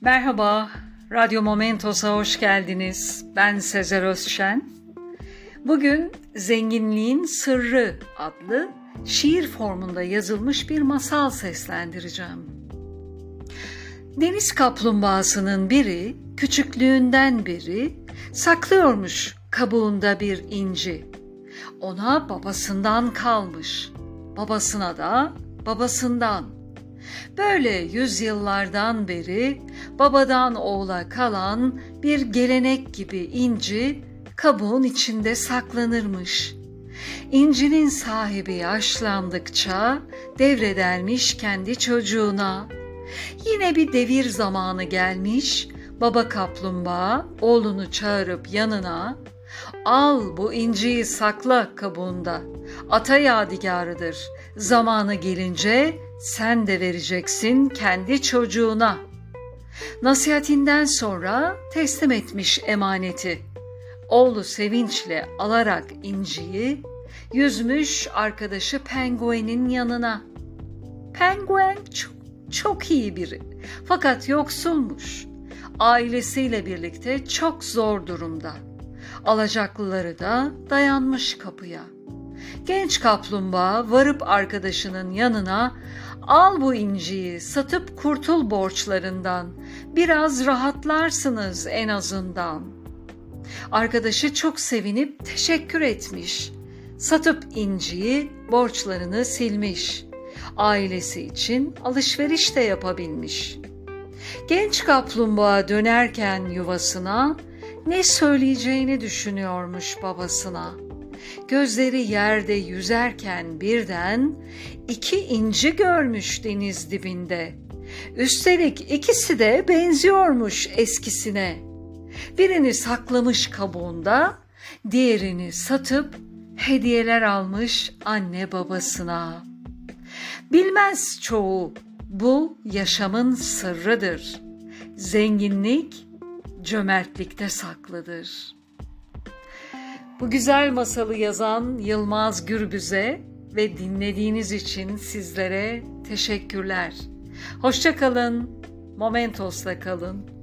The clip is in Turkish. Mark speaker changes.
Speaker 1: Merhaba, Radyo Momentos'a hoş geldiniz. Ben Sezer Özşen. Bugün Zenginliğin Sırrı adlı şiir formunda yazılmış bir masal seslendireceğim. Deniz kaplumbağasının biri küçüklüğünden beri saklıyormuş kabuğunda bir inci. Ona babasından kalmış, babasına da babasından. Böyle yüzyıllardan beri babadan oğula kalan bir gelenek gibi inci kabuğun içinde saklanırmış. İncinin sahibi yaşlandıkça devredermiş kendi çocuğuna. Yine bir devir zamanı gelmiş, baba kaplumbağa oğlunu çağırıp yanına Al bu inciyi sakla kabuğunda. Ata yadigarıdır. Zamanı gelince sen de vereceksin kendi çocuğuna. Nasihatinden sonra teslim etmiş emaneti. Oğlu sevinçle alarak inciyi yüzmüş arkadaşı penguenin yanına. Penguen çok, çok iyi biri fakat yoksulmuş. Ailesiyle birlikte çok zor durumda. Alacaklıları da dayanmış kapıya. Genç kaplumbağa varıp arkadaşının yanına al bu inciyi satıp kurtul borçlarından. Biraz rahatlarsınız en azından. Arkadaşı çok sevinip teşekkür etmiş. Satıp inciyi borçlarını silmiş. Ailesi için alışveriş de yapabilmiş. Genç kaplumbağa dönerken yuvasına ne söyleyeceğini düşünüyormuş babasına. Gözleri yerde yüzerken birden iki inci görmüş deniz dibinde. Üstelik ikisi de benziyormuş eskisine. Birini saklamış kabuğunda, diğerini satıp hediyeler almış anne babasına. Bilmez çoğu bu yaşamın sırrıdır. Zenginlik cömertlikte saklıdır. Bu güzel masalı yazan Yılmaz Gürbüz'e ve dinlediğiniz için sizlere teşekkürler. Hoşça kalın, Momentos'la kalın.